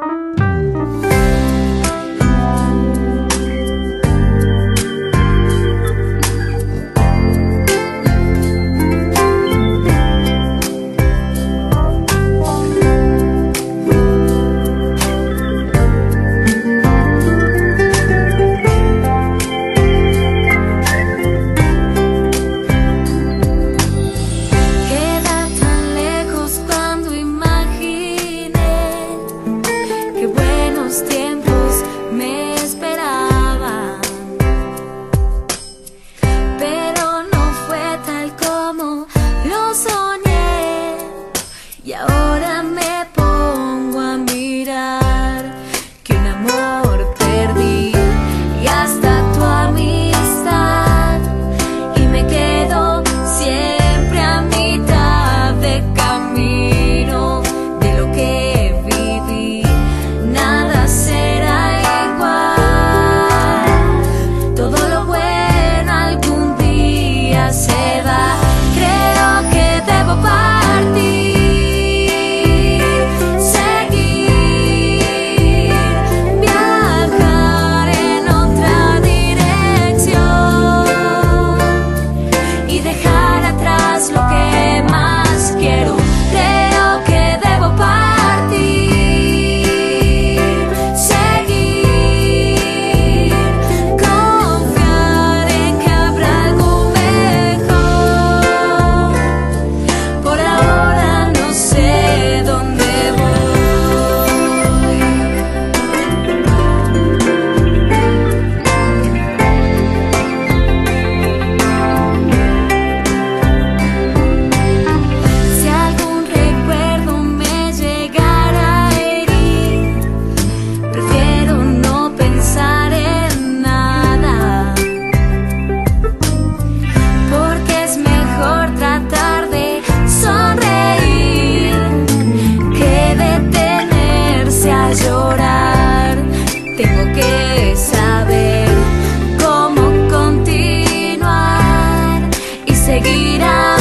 Bye. dirá.